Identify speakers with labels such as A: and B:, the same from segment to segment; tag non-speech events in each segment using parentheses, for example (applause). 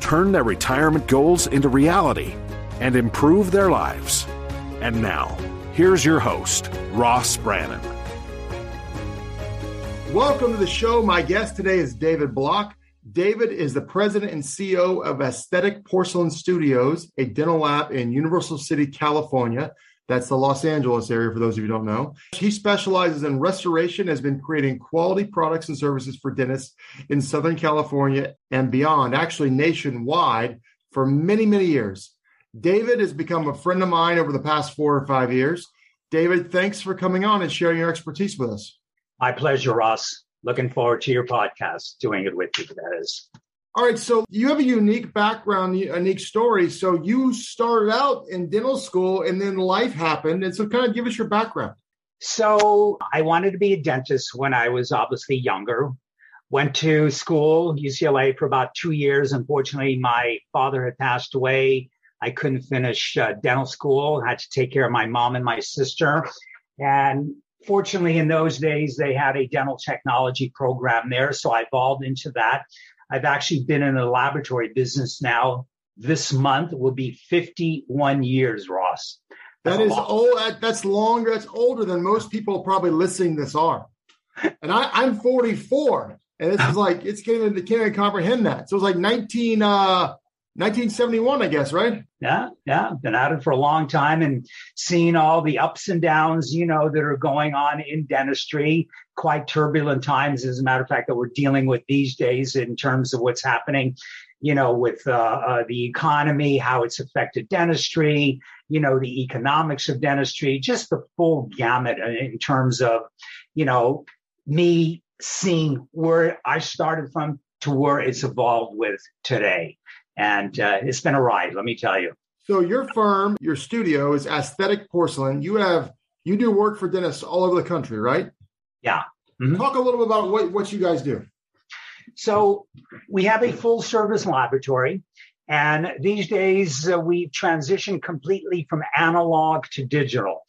A: turn their retirement goals into reality, and improve their lives. And now, here's your host, Ross Brannon.
B: Welcome to the show. My guest today is David Block. David is the president and CEO of Aesthetic Porcelain Studios, a dental lab in Universal City, California. That's the Los Angeles area for those of you who don't know. He specializes in restoration, has been creating quality products and services for dentists in Southern California and beyond, actually nationwide for many, many years. David has become a friend of mine over the past four or five years. David, thanks for coming on and sharing your expertise with us.
C: My pleasure, Ross. Looking forward to your podcast, doing it with you, that is.
B: All right, so you have a unique background, unique story. So you started out in dental school and then life happened. And so kind of give us your background.
C: So I wanted to be a dentist when I was obviously younger. Went to school, UCLA, for about two years. Unfortunately, my father had passed away. I couldn't finish uh, dental school. I had to take care of my mom and my sister. And fortunately, in those days, they had a dental technology program there. So I evolved into that. I've actually been in the laboratory business now. This month will be 51 years, Ross.
B: That's that is old. That's longer. That's older than most people probably listening this are. And I, am 44, and this is (laughs) like it's can't even can't even comprehend that. So it's like 19 uh 1971, I guess, right?
C: Yeah, yeah. Been at it for a long time and seen all the ups and downs, you know, that are going on in dentistry. Quite turbulent times, as a matter of fact, that we're dealing with these days in terms of what's happening, you know, with uh, uh, the economy, how it's affected dentistry, you know, the economics of dentistry, just the full gamut in terms of, you know, me seeing where I started from to where it's evolved with today and uh, it's been a ride. Let me tell you.
B: So your firm, your studio is Aesthetic Porcelain. You have you do work for dentists all over the country, right?
C: Yeah.
B: Mm-hmm. Talk a little bit about what, what you guys do.
C: So we have a full service laboratory. And these days uh, we've transitioned completely from analog to digital.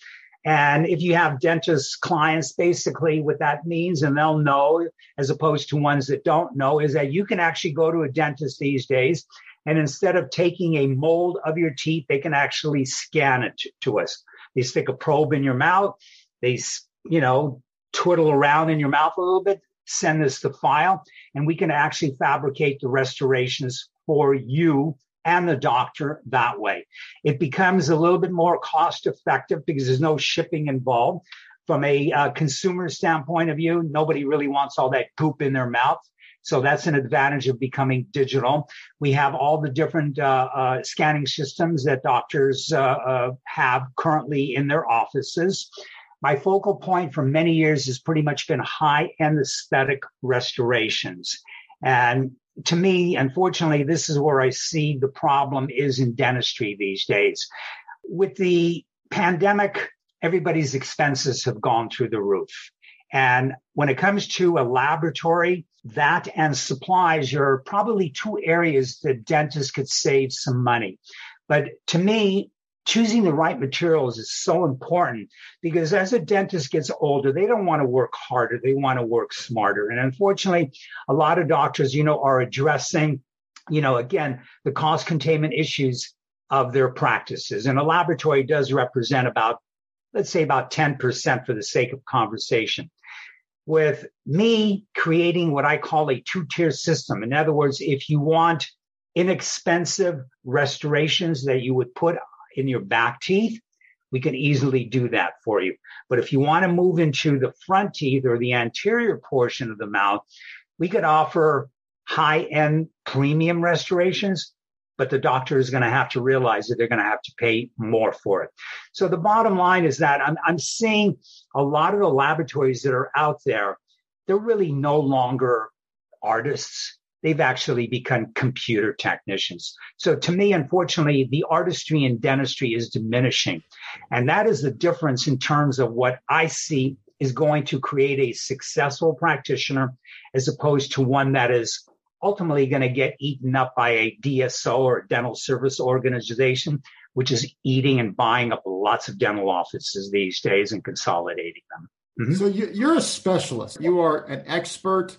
C: And if you have dentist clients, basically what that means, and they'll know as opposed to ones that don't know, is that you can actually go to a dentist these days and instead of taking a mold of your teeth, they can actually scan it to us. They stick a probe in your mouth. They, you know, twiddle around in your mouth a little bit, send us the file, and we can actually fabricate the restorations for you and the doctor that way. It becomes a little bit more cost effective because there's no shipping involved. From a uh, consumer standpoint of view, nobody really wants all that goop in their mouth. So that's an advantage of becoming digital. We have all the different uh, uh, scanning systems that doctors uh, uh, have currently in their offices. My focal point for many years has pretty much been high end aesthetic restorations. And to me, unfortunately, this is where I see the problem is in dentistry these days. With the pandemic, everybody's expenses have gone through the roof. And when it comes to a laboratory, that and supplies are probably two areas that dentists could save some money. But to me, choosing the right materials is so important because as a dentist gets older, they don't want to work harder. They want to work smarter. And unfortunately, a lot of doctors, you know, are addressing, you know, again, the cost containment issues of their practices. And a laboratory does represent about, let's say about 10% for the sake of conversation with me creating what I call a two tier system. In other words, if you want inexpensive restorations that you would put in your back teeth, we can easily do that for you. But if you want to move into the front teeth or the anterior portion of the mouth, we could offer high end premium restorations but the doctor is going to have to realize that they're going to have to pay more for it. So the bottom line is that I'm, I'm seeing a lot of the laboratories that are out there, they're really no longer artists. they've actually become computer technicians. So to me, unfortunately, the artistry in dentistry is diminishing. And that is the difference in terms of what I see is going to create a successful practitioner as opposed to one that is ultimately going to get eaten up by a DSO or dental service organization, which is eating and buying up lots of dental offices these days and consolidating them.
B: Mm-hmm. So you, are a specialist. You are an expert.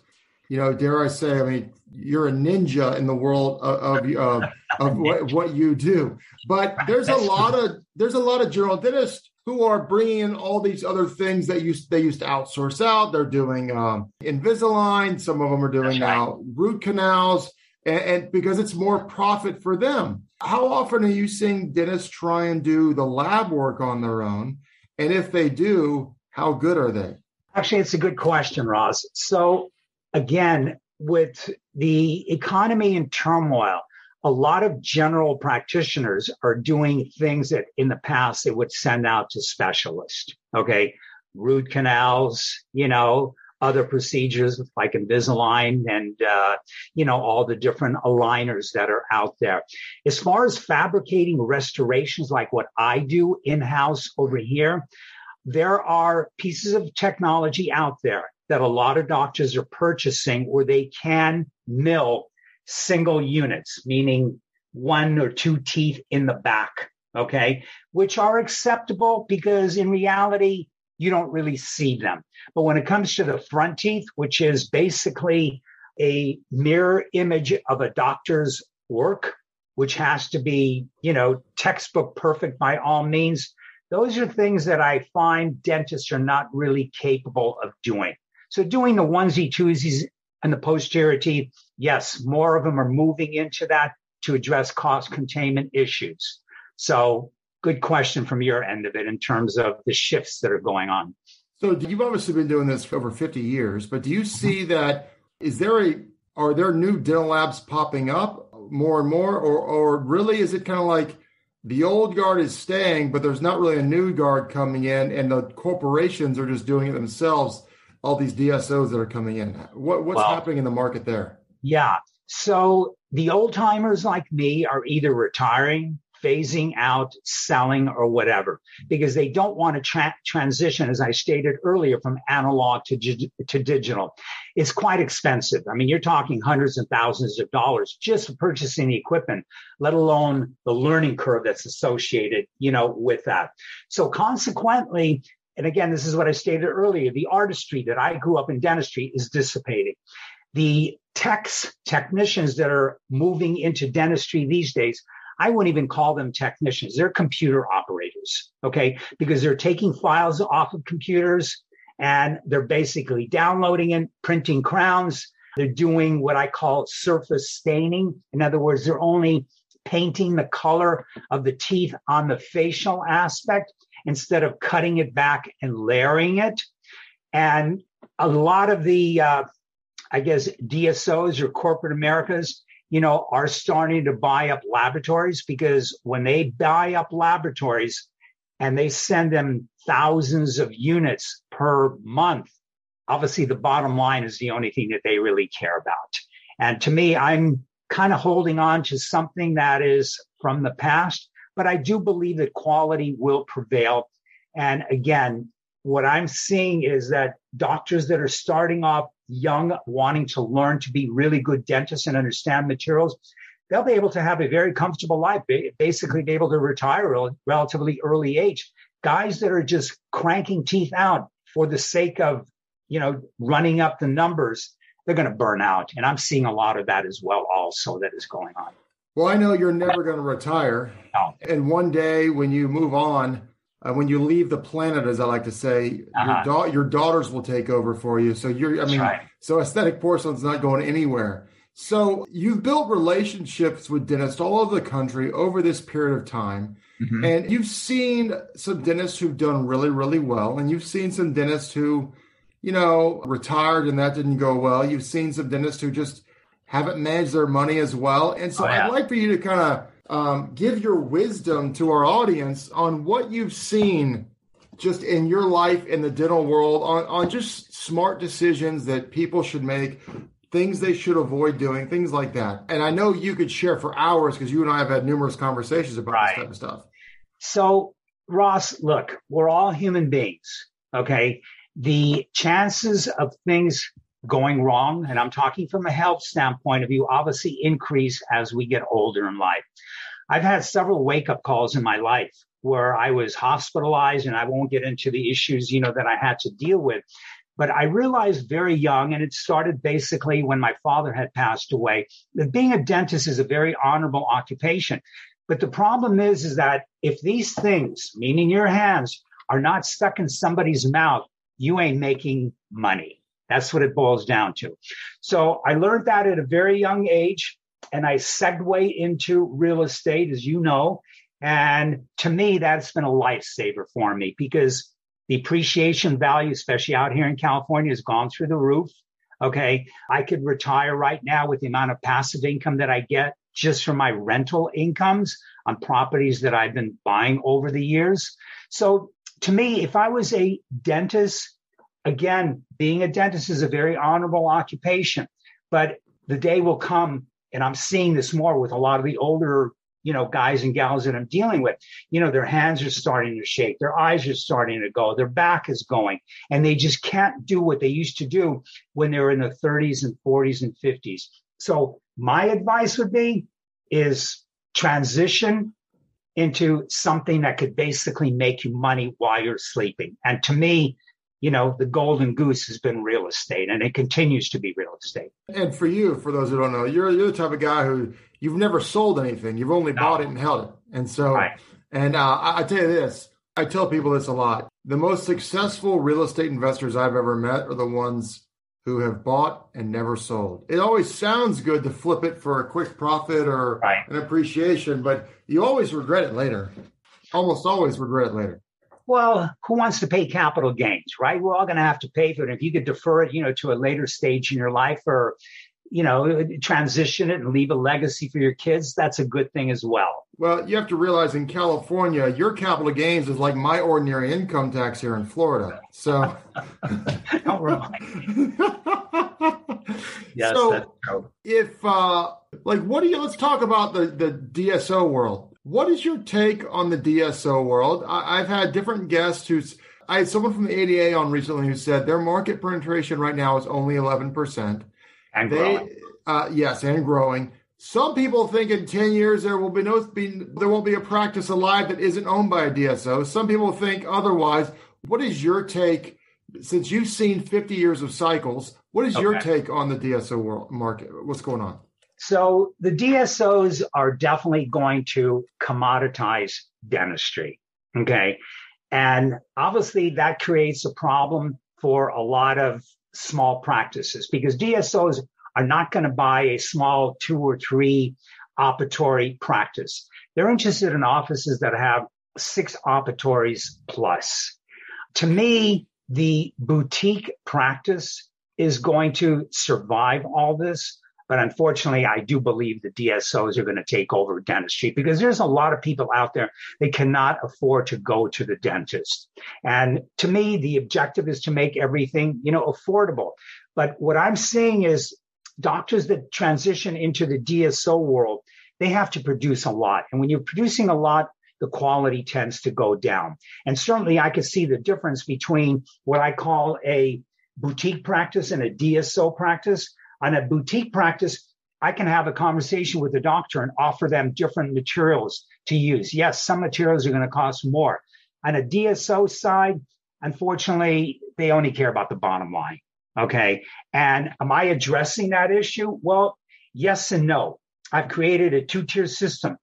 B: You know, dare I say? I mean, you're a ninja in the world of of, of, of (laughs) what, what you do. But there's a lot of there's a lot of general dentists who are bringing in all these other things that used they used to outsource out. They're doing um, Invisalign. Some of them are doing now root canals, and, and because it's more profit for them. How often are you seeing dentists try and do the lab work on their own? And if they do, how good are they?
C: Actually, it's a good question, Ross. So, again, with the economy in turmoil, a lot of general practitioners are doing things that in the past they would send out to specialists. Okay. Root canals, you know, other procedures like Invisalign and, uh, you know, all the different aligners that are out there. As far as fabricating restorations like what I do in house over here, there are pieces of technology out there that a lot of doctors are purchasing where they can mill single units, meaning one or two teeth in the back, okay, which are acceptable because in reality, you don't really see them. But when it comes to the front teeth, which is basically a mirror image of a doctor's work, which has to be, you know, textbook perfect by all means, those are things that I find dentists are not really capable of doing. So doing the onesie twosies and the posterior teeth, yes, more of them are moving into that to address cost containment issues. So good question from your end of it in terms of the shifts that are going on.
B: So you've obviously been doing this for over 50 years, but do you mm-hmm. see that is there a are there new dental labs popping up more and more or or really is it kind of like the old guard is staying, but there's not really a new guard coming in, and the corporations are just doing it themselves. All these DSOs that are coming in. What, what's well, happening in the market there?
C: Yeah. So the old timers like me are either retiring phasing out, selling, or whatever, because they don't want to tra- transition, as I stated earlier, from analog to, to digital. It's quite expensive. I mean, you're talking hundreds and thousands of dollars just for purchasing the equipment, let alone the learning curve that's associated, you know, with that. So consequently, and again, this is what I stated earlier, the artistry that I grew up in dentistry is dissipating. The techs, technicians that are moving into dentistry these days I wouldn't even call them technicians. They're computer operators, okay? Because they're taking files off of computers and they're basically downloading and printing crowns. They're doing what I call surface staining. In other words, they're only painting the color of the teeth on the facial aspect instead of cutting it back and layering it. And a lot of the, uh, I guess, DSOs or corporate Americas, you know, are starting to buy up laboratories because when they buy up laboratories and they send them thousands of units per month, obviously the bottom line is the only thing that they really care about. And to me, I'm kind of holding on to something that is from the past, but I do believe that quality will prevail. And again, what I'm seeing is that doctors that are starting off young, wanting to learn to be really good dentists and understand materials, they'll be able to have a very comfortable life, basically be able to retire at a relatively early age. Guys that are just cranking teeth out for the sake of, you know, running up the numbers, they're going to burn out. And I'm seeing a lot of that as well also that is going on.
B: Well, I know you're never going to retire. No. And one day when you move on, uh, when you leave the planet, as I like to say, uh-huh. your, da- your, daughters will take over for you. So you're, I mean, right. so aesthetic porcelain's not going anywhere. So you've built relationships with dentists all over the country over this period of time. Mm-hmm. And you've seen some dentists who've done really, really well. And you've seen some dentists who, you know, retired and that didn't go well. You've seen some dentists who just haven't managed their money as well. And so oh, yeah. I'd like for you to kind of um, give your wisdom to our audience on what you've seen just in your life in the dental world on, on just smart decisions that people should make things they should avoid doing, things like that. And I know you could share for hours because you and I have had numerous conversations about right. this type of stuff.
C: So, Ross, look, we're all human beings. Okay. The chances of things going wrong, and I'm talking from a health standpoint of view, obviously increase as we get older in life. I've had several wake up calls in my life where I was hospitalized and I won't get into the issues, you know, that I had to deal with. But I realized very young, and it started basically when my father had passed away, that being a dentist is a very honorable occupation. But the problem is, is that if these things, meaning your hands, are not stuck in somebody's mouth, you ain't making money. That's what it boils down to. So I learned that at a very young age and I segue into real estate, as you know. And to me, that's been a lifesaver for me because the appreciation value, especially out here in California, has gone through the roof. Okay. I could retire right now with the amount of passive income that I get just from my rental incomes on properties that I've been buying over the years. So to me, if I was a dentist, again, being a dentist is a very honorable occupation, but the day will come, and I'm seeing this more with a lot of the older, you know, guys and gals that I'm dealing with. You know, their hands are starting to shake, their eyes are starting to go, their back is going, and they just can't do what they used to do when they were in the 30s and 40s and 50s. So my advice would be is transition into something that could basically make you money while you're sleeping. And to me, you know, the golden goose has been real estate and it continues to be real estate.
B: And for you, for those who don't know, you're, you're the type of guy who you've never sold anything. You've only no. bought it and held it. And so, right. and uh, I, I tell you this, I tell people this a lot. The most successful real estate investors I've ever met are the ones who have bought and never sold. It always sounds good to flip it for a quick profit or right. an appreciation, but you always regret it later. Almost always regret it later.
C: Well, who wants to pay capital gains, right? We're all going to have to pay for it. If you could defer it, you know, to a later stage in your life or, you know, transition it and leave a legacy for your kids, that's a good thing as well.
B: Well, you have to realize in California, your capital gains is like my ordinary income tax here in Florida. So, (laughs) don't remind (laughs)
C: yes,
B: so if uh, like, what do you? Let's talk about the the DSO world. What is your take on the DSO world? I, I've had different guests who's. I had someone from the ADA on recently who said their market penetration right now is only 11%.
C: And they, growing.
B: Uh, yes, and growing. Some people think in 10 years there will be no there won't be a practice alive that isn't owned by a DSO. Some people think otherwise. What is your take since you've seen 50 years of cycles? What is okay. your take on the DSO world market? What's going on?
C: So the DSOs are definitely going to commoditize dentistry. Okay. And obviously that creates a problem for a lot of small practices because DSOs are not going to buy a small two or three operatory practice. They're interested in offices that have six operatories plus. To me, the boutique practice is going to survive all this. But unfortunately, I do believe the DSOs are going to take over dentistry because there's a lot of people out there they cannot afford to go to the dentist. And to me, the objective is to make everything, you know, affordable. But what I'm seeing is doctors that transition into the DSO world, they have to produce a lot. And when you're producing a lot, the quality tends to go down. And certainly I could see the difference between what I call a boutique practice and a DSO practice. On a boutique practice, I can have a conversation with the doctor and offer them different materials to use. Yes, some materials are going to cost more. On a DSO side, unfortunately, they only care about the bottom line. Okay. And am I addressing that issue? Well, yes and no. I've created a two tier system.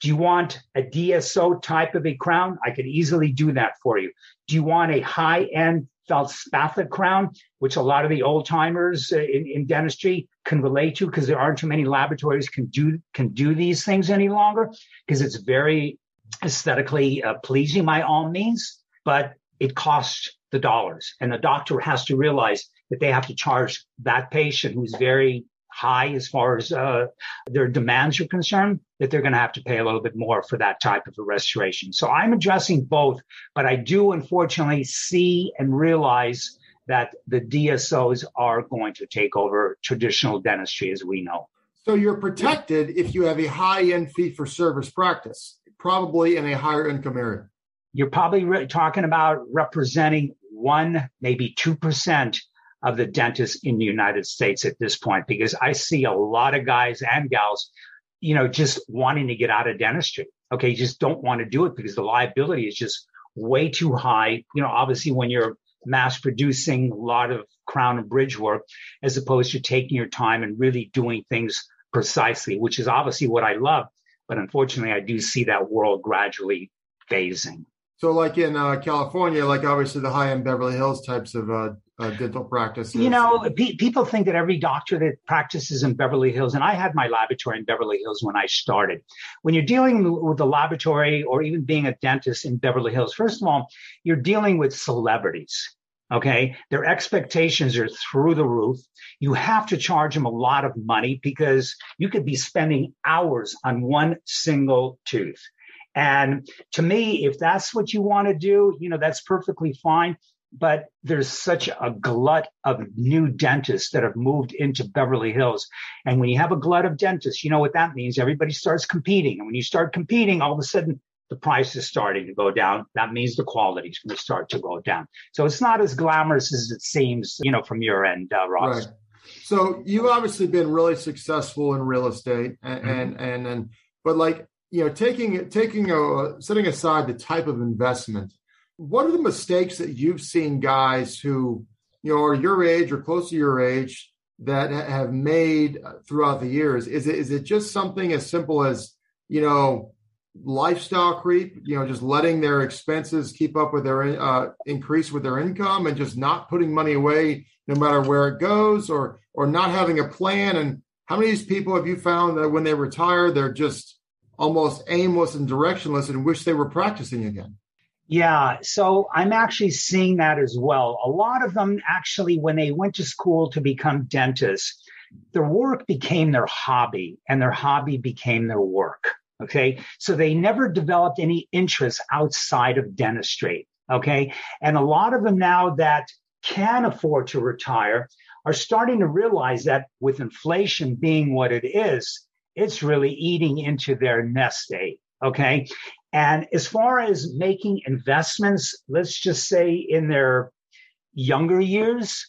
C: Do you want a DSO type of a crown? I could easily do that for you. Do you want a high end feldspathic crown, which a lot of the old timers uh, in, in, dentistry can relate to because there aren't too many laboratories can do can do these things any longer because it's very aesthetically uh, pleasing by all means, but it costs the dollars, and the doctor has to realize that they have to charge that patient who's very high as far as uh, their demands are concerned, that they're going to have to pay a little bit more for that type of a restoration. So I'm addressing both, but I do unfortunately see and realize that the DSOs are going to take over traditional dentistry as we know.
B: So you're protected if you have a high end fee for service practice, probably in a higher income area.
C: You're probably re- talking about representing one, maybe 2% of the dentists in the United States at this point, because I see a lot of guys and gals, you know, just wanting to get out of dentistry. Okay. You just don't want to do it because the liability is just way too high. You know, obviously when you're mass producing a lot of crown and bridge work, as opposed to taking your time and really doing things precisely, which is obviously what I love. But unfortunately, I do see that world gradually phasing.
B: So, like in uh, California, like obviously the high end Beverly Hills types of uh, uh, dental practices.
C: You know, pe- people think that every doctor that practices in Beverly Hills, and I had my laboratory in Beverly Hills when I started. When you're dealing with the laboratory or even being a dentist in Beverly Hills, first of all, you're dealing with celebrities. Okay. Their expectations are through the roof. You have to charge them a lot of money because you could be spending hours on one single tooth. And to me, if that's what you want to do, you know, that's perfectly fine. But there's such a glut of new dentists that have moved into Beverly Hills. And when you have a glut of dentists, you know what that means? Everybody starts competing. And when you start competing, all of a sudden the price is starting to go down. That means the quality is going to start to go down. So it's not as glamorous as it seems, you know, from your end, uh, Ross.
B: Right. So you've obviously been really successful in real estate, and mm-hmm. and, and and but like you know, taking taking a setting aside the type of investment, what are the mistakes that you've seen guys who you know are your age or close to your age that have made throughout the years? Is it is it just something as simple as you know lifestyle creep? You know, just letting their expenses keep up with their uh, increase with their income and just not putting money away no matter where it goes, or or not having a plan. And how many of these people have you found that when they retire, they're just almost aimless and directionless and wish they were practicing again.
C: Yeah, so I'm actually seeing that as well. A lot of them actually, when they went to school to become dentists, their work became their hobby and their hobby became their work. Okay. So they never developed any interest outside of dentistry. Okay. And a lot of them now that can afford to retire are starting to realize that with inflation being what it is, it's really eating into their nest egg. Okay. And as far as making investments, let's just say in their younger years,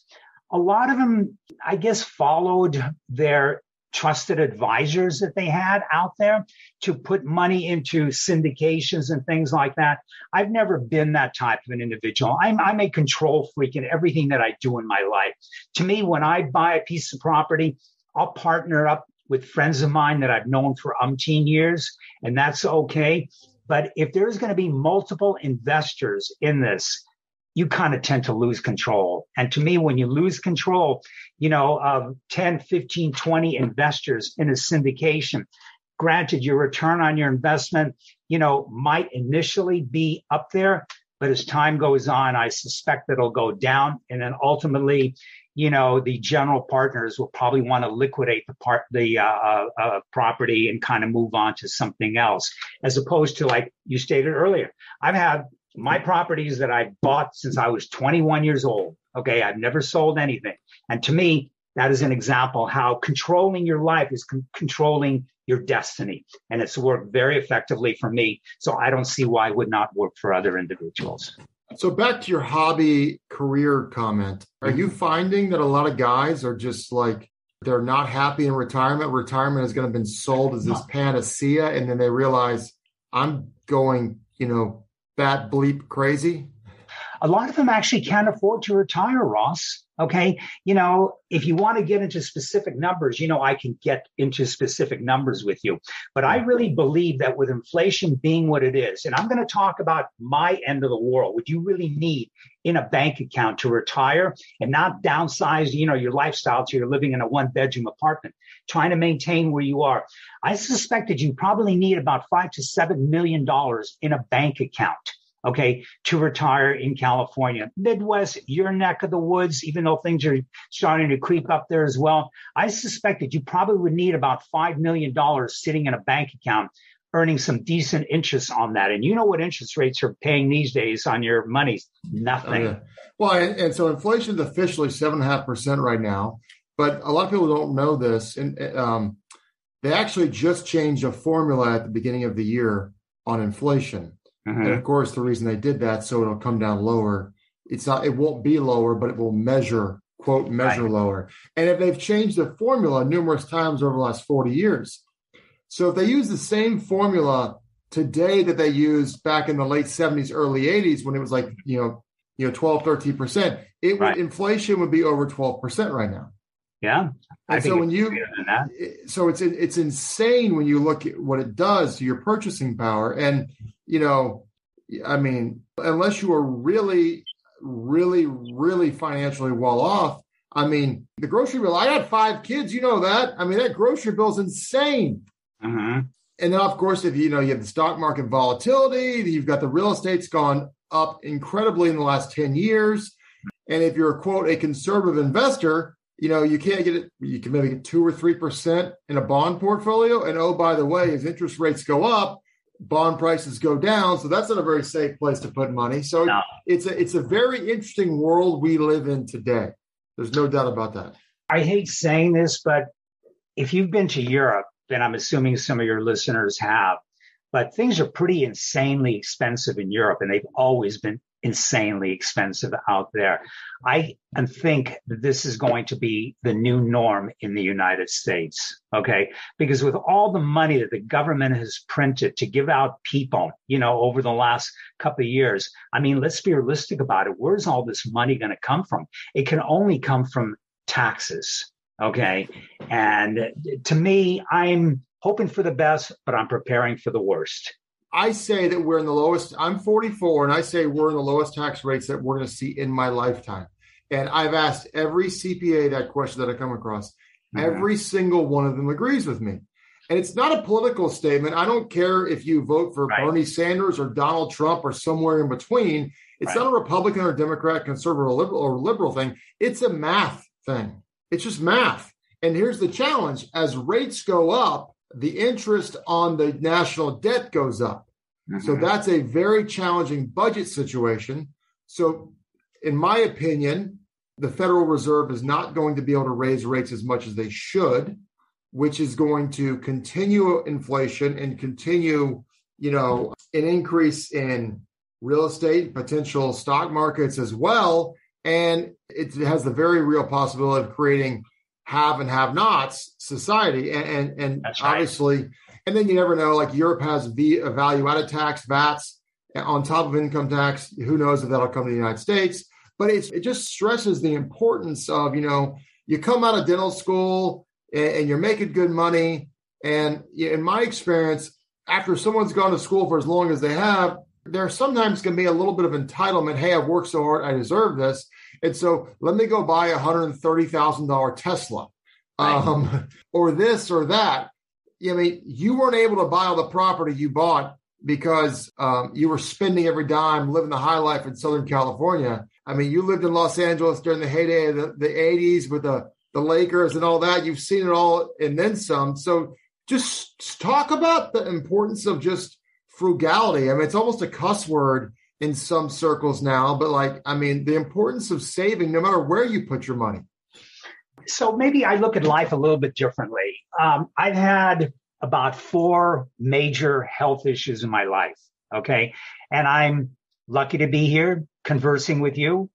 C: a lot of them, I guess, followed their trusted advisors that they had out there to put money into syndications and things like that. I've never been that type of an individual. I'm, I'm a control freak in everything that I do in my life. To me, when I buy a piece of property, I'll partner up with friends of mine that I've known for umpteen years, and that's okay. But if there's going to be multiple investors in this, you kind of tend to lose control. And to me, when you lose control, you know, of 10, 15, 20 investors in a syndication, granted your return on your investment, you know, might initially be up there, but as time goes on, I suspect that it'll go down. And then ultimately, you know, the general partners will probably want to liquidate the part, the uh, uh, uh, property and kind of move on to something else, as opposed to like you stated earlier. I've had my properties that I bought since I was 21 years old. Okay, I've never sold anything, and to me, that is an example how controlling your life is con- controlling your destiny, and it's worked very effectively for me. So I don't see why it would not work for other individuals.
B: So back to your hobby career comment. Are you mm-hmm. finding that a lot of guys are just like they're not happy in retirement? Retirement is going to have been sold as this panacea, and then they realize I'm going, you know, bat bleep crazy.
C: A lot of them actually can't afford to retire, Ross. Okay. You know, if you want to get into specific numbers, you know, I can get into specific numbers with you. But I really believe that with inflation being what it is, and I'm going to talk about my end of the world, what you really need in a bank account to retire and not downsize, you know, your lifestyle to you're living in a one bedroom apartment, trying to maintain where you are. I suspect that you probably need about five to seven million dollars in a bank account okay, to retire in California. Midwest, your neck of the woods, even though things are starting to creep up there as well. I suspect that you probably would need about $5 million sitting in a bank account earning some decent interest on that. And you know what interest rates are paying these days on your money? Nothing. Oh.
B: Well, and, and so inflation is officially seven and a half percent right now, but a lot of people don't know this. And um, they actually just changed a formula at the beginning of the year on inflation. Mm-hmm. And of course, the reason they did that so it'll come down lower. It's not. It won't be lower, but it will measure quote measure right. lower. And if they've changed the formula numerous times over the last forty years, so if they use the same formula today that they used back in the late 70s, early 80s, when it was like, you know, you know, 12, 13%, it right. would inflation would be over 12% right now.
C: Yeah.
B: And so when you so it's it's insane when you look at what it does to your purchasing power. And you know, I mean, unless you are really, really, really financially well off, I mean, the grocery bill, I had five kids, you know that. I mean, that grocery bill is insane. Mm-hmm. And then, of course, if you know you have the stock market volatility, you've got the real estate's gone up incredibly in the last 10 years. And if you're quote a conservative investor, you know, you can't get it, you can maybe get two or three percent in a bond portfolio. And oh, by the way, as interest rates go up, bond prices go down. So that's not a very safe place to put money. So no. it's a it's a very interesting world we live in today. There's no doubt about that.
C: I hate saying this, but if you've been to Europe, and I'm assuming some of your listeners have. But things are pretty insanely expensive in Europe, and they've always been insanely expensive out there. I think this is going to be the new norm in the United States. Okay. Because with all the money that the government has printed to give out people, you know, over the last couple of years, I mean, let's be realistic about it. Where's all this money going to come from? It can only come from taxes. Okay. And to me, I'm hoping for the best, but I'm preparing for the worst.
B: I say that we're in the lowest, I'm 44, and I say we're in the lowest tax rates that we're going to see in my lifetime. And I've asked every CPA that question that I come across. Mm-hmm. Every single one of them agrees with me. And it's not a political statement. I don't care if you vote for right. Bernie Sanders or Donald Trump or somewhere in between. It's right. not a Republican or Democrat, conservative or liberal, or liberal thing. It's a math thing. It's just math. And here's the challenge as rates go up, the interest on the national debt goes up. Mm-hmm. So that's a very challenging budget situation. So, in my opinion, the Federal Reserve is not going to be able to raise rates as much as they should, which is going to continue inflation and continue, you know, an increase in real estate, potential stock markets as well. And it has the very real possibility of creating have and have nots society. And and, and obviously, and then you never know, like Europe has v, a value added tax, VATs on top of income tax. Who knows if that'll come to the United States? But it's, it just stresses the importance of, you know, you come out of dental school and, and you're making good money. And in my experience, after someone's gone to school for as long as they have, there sometimes can be a little bit of entitlement. Hey, I've worked so hard, I deserve this. And so let me go buy a hundred thirty thousand dollar Tesla, um, or this or that. I mean, you weren't able to buy all the property you bought because um, you were spending every dime, living the high life in Southern California. I mean, you lived in Los Angeles during the heyday of the, the 80s with the, the Lakers and all that. You've seen it all and then some. So just talk about the importance of just frugality. I mean, it's almost a cuss word in some circles now, but like, I mean, the importance of saving no matter where you put your money.
C: So maybe I look at life a little bit differently. Um, I've had about four major health issues in my life. Okay. And I'm lucky to be here conversing with you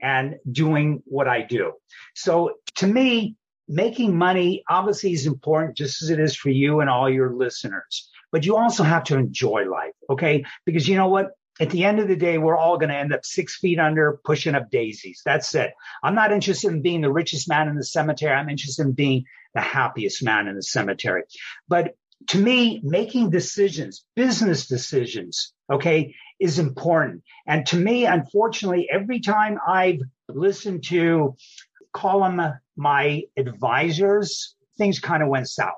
C: and doing what I do. So to me, making money obviously is important just as it is for you and all your listeners but you also have to enjoy life. Okay. Because you know what? At the end of the day, we're all going to end up six feet under pushing up daisies. That's it. I'm not interested in being the richest man in the cemetery. I'm interested in being the happiest man in the cemetery. But to me, making decisions, business decisions, okay, is important. And to me, unfortunately, every time I've listened to call them my advisors, things kind of went south.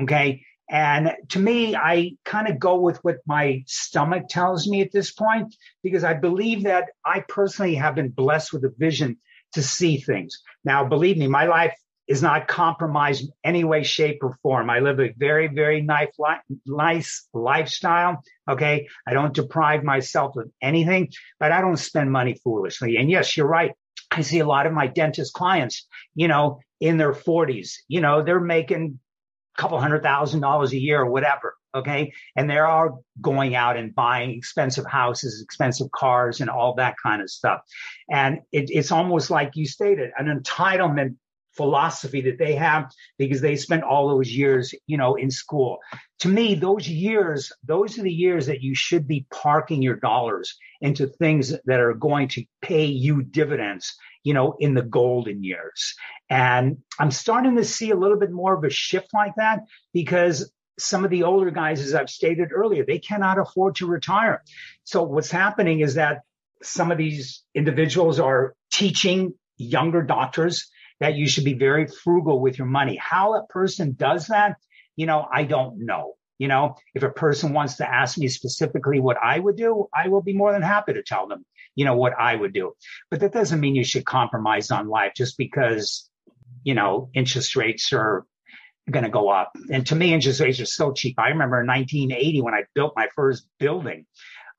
C: Okay. And to me, I kind of go with what my stomach tells me at this point, because I believe that I personally have been blessed with a vision to see things. Now, believe me, my life is not compromised in any way, shape, or form. I live a very, very nice, nice lifestyle. Okay. I don't deprive myself of anything, but I don't spend money foolishly. And yes, you're right. I see a lot of my dentist clients, you know, in their 40s, you know, they're making couple hundred thousand dollars a year or whatever. Okay. And they are going out and buying expensive houses, expensive cars, and all that kind of stuff. And it, it's almost like you stated an entitlement philosophy that they have because they spent all those years, you know, in school. To me, those years, those are the years that you should be parking your dollars into things that are going to pay you dividends, you know, in the golden years. And I'm starting to see a little bit more of a shift like that because some of the older guys, as I've stated earlier, they cannot afford to retire. So what's happening is that some of these individuals are teaching younger doctors that you should be very frugal with your money. How a person does that, you know, I don't know. You know, if a person wants to ask me specifically what I would do, I will be more than happy to tell them, you know, what I would do. But that doesn't mean you should compromise on life just because, you know, interest rates are going to go up. And to me, interest rates are so cheap. I remember in 1980 when I built my first building,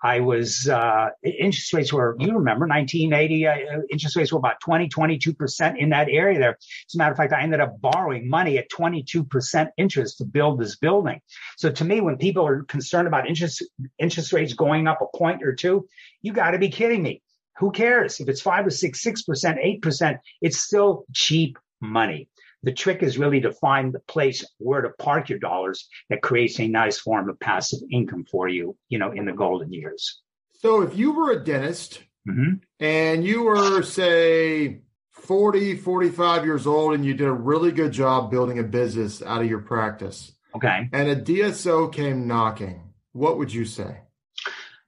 C: I was, uh, interest rates were, you remember 1980, uh, interest rates were about 20, 22% in that area there. As a matter of fact, I ended up borrowing money at 22% interest to build this building. So to me, when people are concerned about interest, interest rates going up a point or two, you got to be kidding me. Who cares if it's five or six, six percent, eight percent? It's still cheap money. The trick is really to find the place where to park your dollars that creates a nice form of passive income for you, you know, in the golden years.
B: So if you were a dentist mm-hmm. and you were, say, 40, 45 years old and you did a really good job building a business out of your practice.
C: Okay.
B: And a DSO came knocking, what would you say?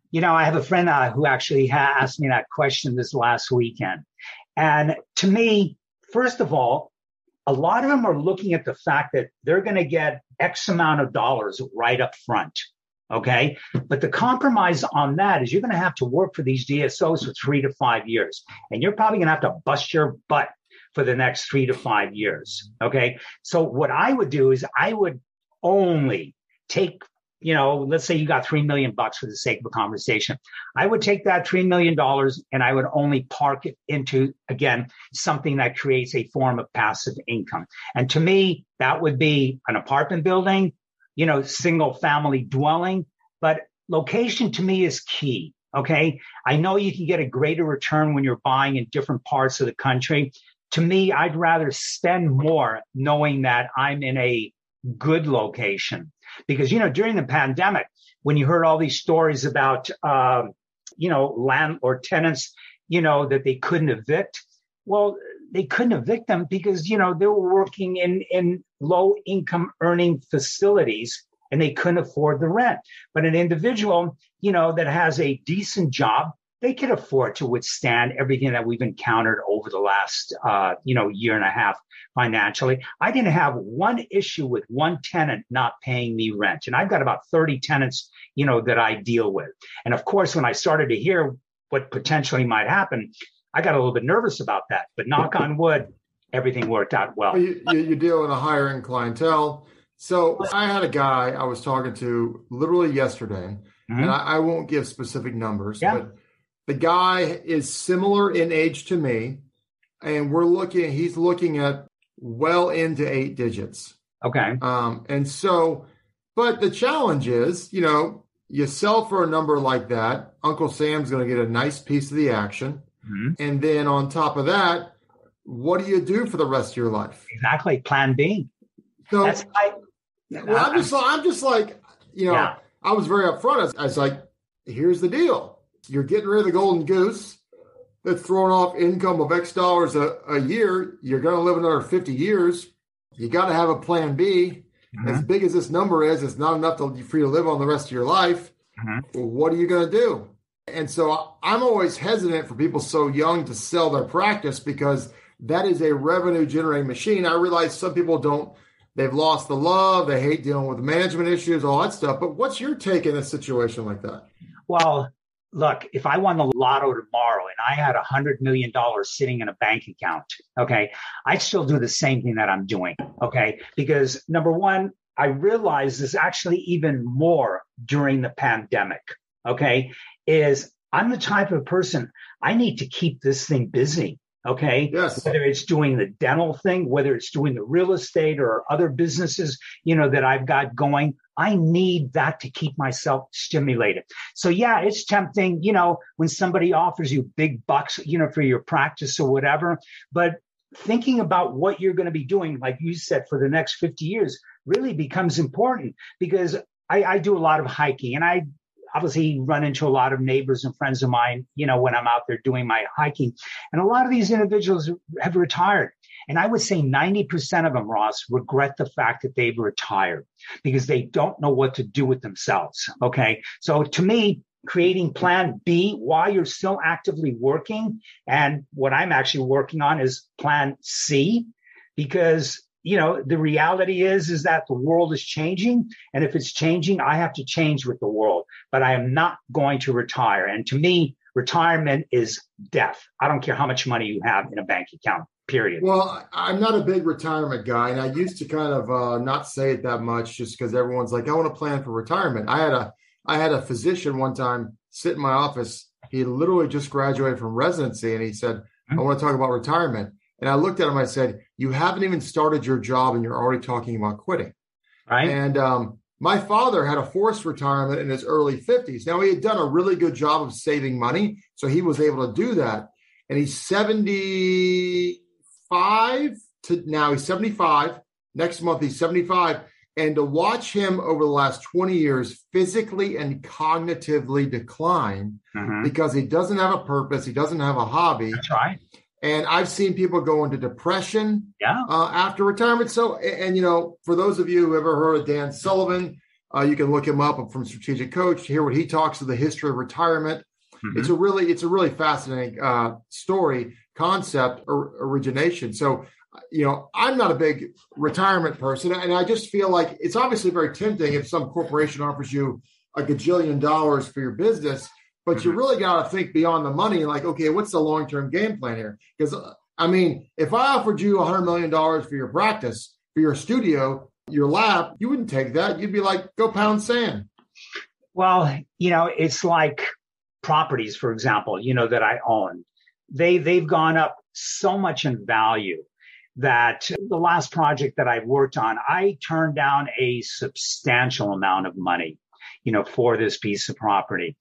C: You know, I have a friend uh, who actually asked me that question this last weekend. And to me, first of all, a lot of them are looking at the fact that they're going to get X amount of dollars right up front. Okay. But the compromise on that is you're going to have to work for these DSOs for three to five years. And you're probably going to have to bust your butt for the next three to five years. Okay. So what I would do is I would only take you know, let's say you got three million bucks for the sake of a conversation. I would take that three million dollars and I would only park it into again something that creates a form of passive income. And to me, that would be an apartment building, you know, single family dwelling. But location to me is key. Okay. I know you can get a greater return when you're buying in different parts of the country. To me, I'd rather spend more knowing that I'm in a good location because, you know, during the pandemic, when you heard all these stories about, um, you know, land or tenants, you know, that they couldn't evict, well, they couldn't evict them because, you know, they were working in, in low income earning facilities and they couldn't afford the rent. But an individual, you know, that has a decent job, they could afford to withstand everything that we've encountered over the last, uh, you know, year and a half financially. I didn't have one issue with one tenant not paying me rent. And I've got about 30 tenants, you know, that I deal with. And of course, when I started to hear what potentially might happen, I got a little bit nervous about that. But knock on wood, everything worked out well. well
B: you, you, you deal with a higher end clientele. So I had a guy I was talking to literally yesterday, mm-hmm. and I, I, won't give specific numbers, yeah. but the guy is similar in age to me, and we're looking. He's looking at well into eight digits.
C: Okay.
B: Um, and so, but the challenge is, you know, you sell for a number like that, Uncle Sam's going to get a nice piece of the action. Mm-hmm. And then on top of that, what do you do for the rest of your life?
C: Exactly. Plan
B: B. So, That's like, well, I'm just, I'm just like, you know, yeah. I was very upfront. I was like, here's the deal. You're getting rid of the golden goose that's throwing off income of X dollars a, a year, you're going to live another 50 years. You got to have a plan B. Mm-hmm. As big as this number is, it's not enough to, for you to live on the rest of your life. Mm-hmm. Well, what are you going to do? And so I'm always hesitant for people so young to sell their practice because that is a revenue generating machine. I realize some people don't, they've lost the love, they hate dealing with management issues, all that stuff. But what's your take in a situation like that?
C: Well, look, if I won the lotto tomorrow and I had a hundred million dollars sitting in a bank account, okay, I'd still do the same thing that I'm doing. Okay. Because number one, I realize there's actually even more during the pandemic. Okay. Is I'm the type of person I need to keep this thing busy. Okay.
B: Yes.
C: Whether it's doing the dental thing, whether it's doing the real estate or other businesses, you know, that I've got going, I need that to keep myself stimulated. So yeah, it's tempting, you know, when somebody offers you big bucks, you know, for your practice or whatever, but thinking about what you're going to be doing, like you said, for the next 50 years really becomes important because I, I do a lot of hiking and I obviously run into a lot of neighbors and friends of mine, you know, when I'm out there doing my hiking. And a lot of these individuals have retired. And I would say 90% of them, Ross, regret the fact that they've retired because they don't know what to do with themselves. Okay. So to me, creating plan B while you're still actively working. And what I'm actually working on is plan C because you know the reality is is that the world is changing and if it's changing i have to change with the world but i am not going to retire and to me retirement is death i don't care how much money you have in a bank account period
B: well i'm not a big retirement guy and i used to kind of uh, not say it that much just because everyone's like i want to plan for retirement i had a i had a physician one time sit in my office he literally just graduated from residency and he said i want to talk about retirement and I looked at him, I said, You haven't even started your job and you're already talking about quitting.
C: Right.
B: And um, my father had a forced retirement in his early 50s. Now, he had done a really good job of saving money. So he was able to do that. And he's 75 to now, he's 75. Next month, he's 75. And to watch him over the last 20 years physically and cognitively decline mm-hmm. because he doesn't have a purpose, he doesn't have a hobby.
C: That's right.
B: And I've seen people go into depression
C: yeah.
B: uh, after retirement. So, and, and, you know, for those of you who ever heard of Dan Sullivan, uh, you can look him up from Strategic Coach to hear what he talks of the history of retirement. Mm-hmm. It's a really, it's a really fascinating uh, story, concept, or origination. So, you know, I'm not a big retirement person, and I just feel like it's obviously very tempting if some corporation offers you a gajillion dollars for your business but mm-hmm. you really got to think beyond the money. Like, okay, what's the long term game plan here? Because I mean, if I offered you a hundred million dollars for your practice, for your studio, your lab, you wouldn't take that. You'd be like, go pound sand.
C: Well, you know, it's like properties, for example, you know, that I own. They they've gone up so much in value that the last project that I worked on, I turned down a substantial amount of money, you know, for this piece of property.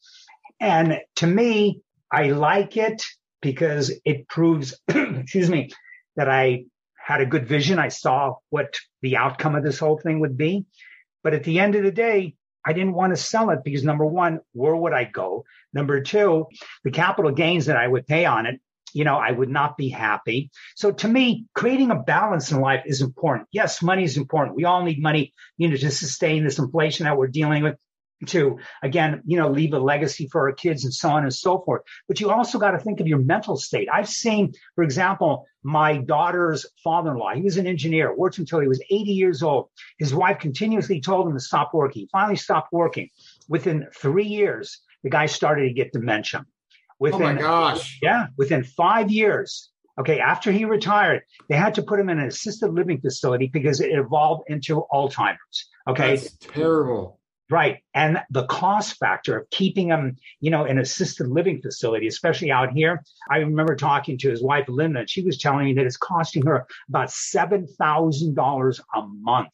C: And to me, I like it because it proves, (clears throat) excuse me, that I had a good vision. I saw what the outcome of this whole thing would be. But at the end of the day, I didn't want to sell it because number one, where would I go? Number two, the capital gains that I would pay on it, you know, I would not be happy. So to me, creating a balance in life is important. Yes, money is important. We all need money, you know, to sustain this inflation that we're dealing with to again, you know, leave a legacy for our kids and so on and so forth. But you also got to think of your mental state. I've seen, for example, my daughter's father-in-law. He was an engineer, worked until he was 80 years old. His wife continuously told him to stop working. He finally stopped working. Within three years, the guy started to get dementia.
B: Within, oh my gosh.
C: Yeah, within five years. Okay, after he retired, they had to put him in an assisted living facility because it evolved into Alzheimer's. Okay.
B: That's terrible.
C: Right. And the cost factor of keeping them, you know, in assisted living facility, especially out here. I remember talking to his wife, Linda, and she was telling me that it's costing her about $7,000 a month.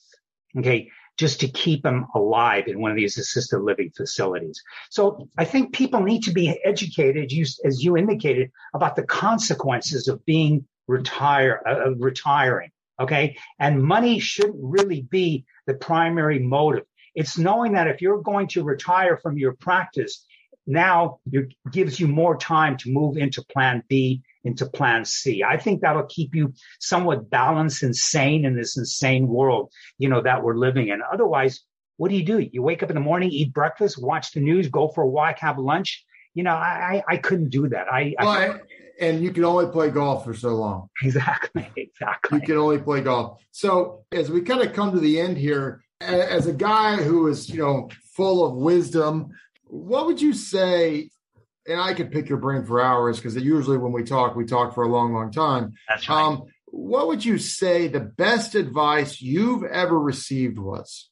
C: Okay. Just to keep them alive in one of these assisted living facilities. So I think people need to be educated, as you indicated, about the consequences of being retire, uh, retiring. Okay. And money shouldn't really be the primary motive it's knowing that if you're going to retire from your practice, now it gives you more time to move into plan B, into plan C. I think that'll keep you somewhat balanced and sane in this insane world, you know, that we're living in. Otherwise, what do you do? You wake up in the morning, eat breakfast, watch the news, go for a walk, have lunch. You know, I I, I couldn't do that. I,
B: well, I and you can only play golf for so long.
C: Exactly, (laughs) exactly.
B: You can only play golf. So as we kind of come to the end here, as a guy who is, you know, full of wisdom, what would you say and I could pick your brain for hours because usually when we talk, we talk for a long, long time.
C: That's right. Um,
B: what would you say the best advice you've ever received was?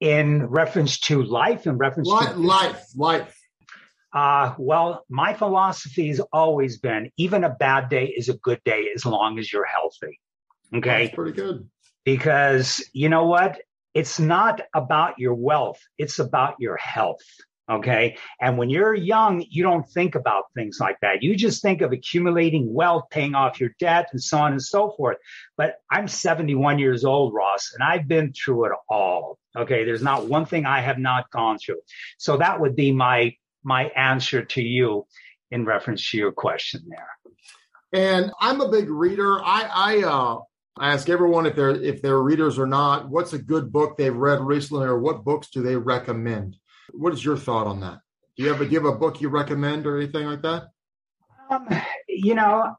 C: In reference to life, in reference
B: life,
C: to
B: life, life.
C: Uh, well, my philosophy has always been even a bad day is a good day as long as you're healthy. Okay.
B: That's pretty good.
C: Because you know what? It's not about your wealth. It's about your health. Okay. And when you're young, you don't think about things like that. You just think of accumulating wealth, paying off your debt and so on and so forth. But I'm 71 years old, Ross, and I've been through it all. Okay. There's not one thing I have not gone through. So that would be my, my answer to you in reference to your question there.
B: And I'm a big reader. I, I, uh, I ask everyone if they're if they're readers or not, what's a good book they've read recently, or what books do they recommend? What is your thought on that? Do you have a give a book you recommend or anything like that?
C: Um, you know,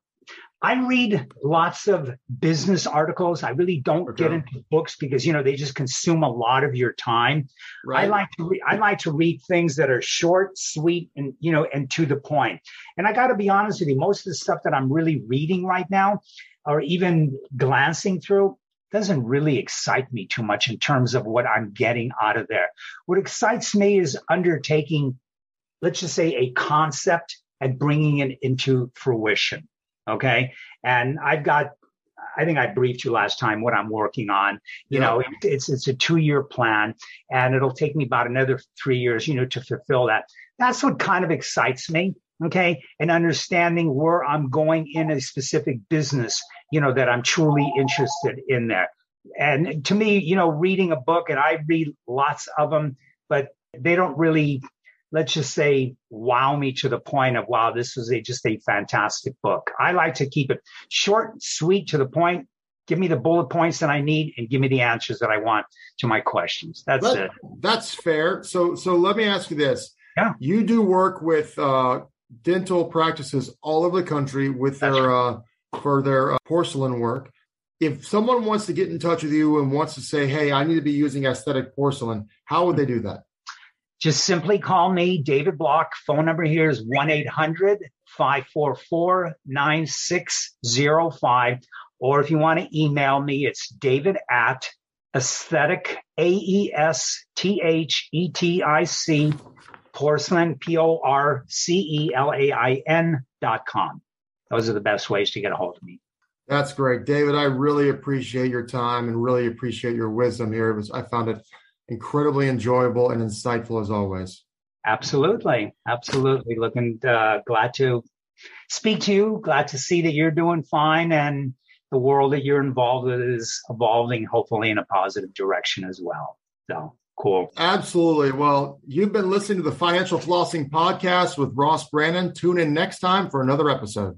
C: I read lots of business articles. I really don't okay. get into books because you know they just consume a lot of your time. Right. I like to re- I like to read things that are short, sweet, and you know, and to the point. And I got to be honest with you, most of the stuff that I'm really reading right now, or even glancing through, doesn't really excite me too much in terms of what I'm getting out of there. What excites me is undertaking, let's just say, a concept and bringing it into fruition. Okay. And I've got, I think I briefed you last time what I'm working on. You yeah. know, it's, it's a two year plan and it'll take me about another three years, you know, to fulfill that. That's what kind of excites me. Okay. And understanding where I'm going in a specific business you know, that I'm truly interested in there. And to me, you know, reading a book, and I read lots of them, but they don't really, let's just say, wow me to the point of, wow, this was a, just a fantastic book. I like to keep it short, sweet, to the point. Give me the bullet points that I need and give me the answers that I want to my questions. That's
B: that,
C: it.
B: That's fair. So, so let me ask you this.
C: Yeah.
B: You do work with uh, dental practices all over the country with their right. uh, for their uh, porcelain work. If someone wants to get in touch with you and wants to say, "Hey, I need to be using aesthetic porcelain," how would they do that?
C: Just simply call me, David Block. Phone number here is 1 800 544 9605. Or if you want to email me, it's david at aesthetic, A E S T H E T I C, porcelain, P O R C E L A I N dot com those are the best ways to get a hold of me.
B: That's great, David. I really appreciate your time and really appreciate your wisdom here. It was I found it incredibly enjoyable and insightful as always.
C: Absolutely, absolutely. Looking uh, glad to speak to you. Glad to see that you're doing fine and the world that you're involved with is evolving, hopefully in a positive direction as well. So cool.
B: Absolutely. Well, you've been listening to the Financial Flossing Podcast with Ross Brannon. Tune in next time for another episode.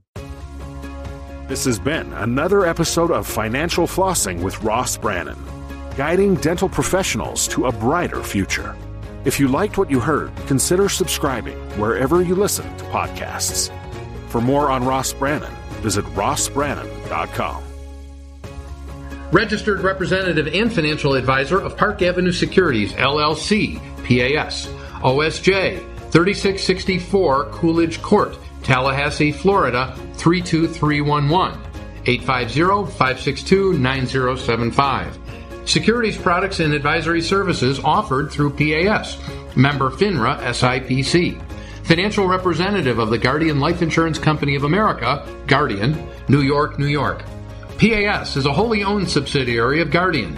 A: This has been another episode of Financial Flossing with Ross Brannon, guiding dental professionals to a brighter future. If you liked what you heard, consider subscribing wherever you listen to podcasts. For more on Ross Brannon, visit rossbrannon.com.
D: Registered representative and financial advisor of Park Avenue Securities, LLC, PAS, OSJ, 3664 Coolidge Court, Tallahassee, Florida 32311. 850-562-9075. Securities products and advisory services offered through PAS. Member FINRA SIPC. Financial representative of the Guardian Life Insurance Company of America, Guardian, New York, New York. PAS is a wholly owned subsidiary of Guardian.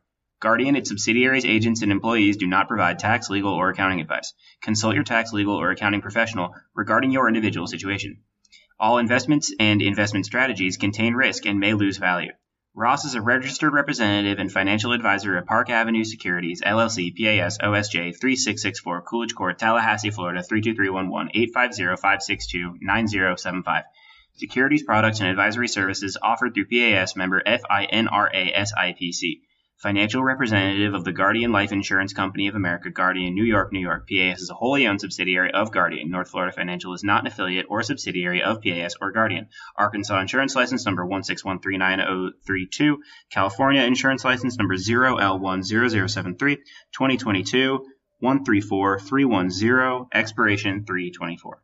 E: Guardian, its subsidiaries, agents, and employees do not provide tax, legal, or accounting advice. Consult your tax, legal, or accounting professional regarding your individual situation. All investments and investment strategies contain risk and may lose value. Ross is a registered representative and financial advisor at Park Avenue Securities, LLC, PAS, OSJ 3664, Coolidge Court, Tallahassee, Florida 32311 850 562 9075. Securities products and advisory services offered through PAS member FINRA SIPC. Financial representative of the Guardian Life Insurance Company of America, Guardian, New York, New York. PAS is a wholly owned subsidiary of Guardian. North Florida Financial is not an affiliate or subsidiary of PAS or Guardian. Arkansas Insurance License number 161390032. California Insurance License number 0L10073. 2022 134310. Expiration 324.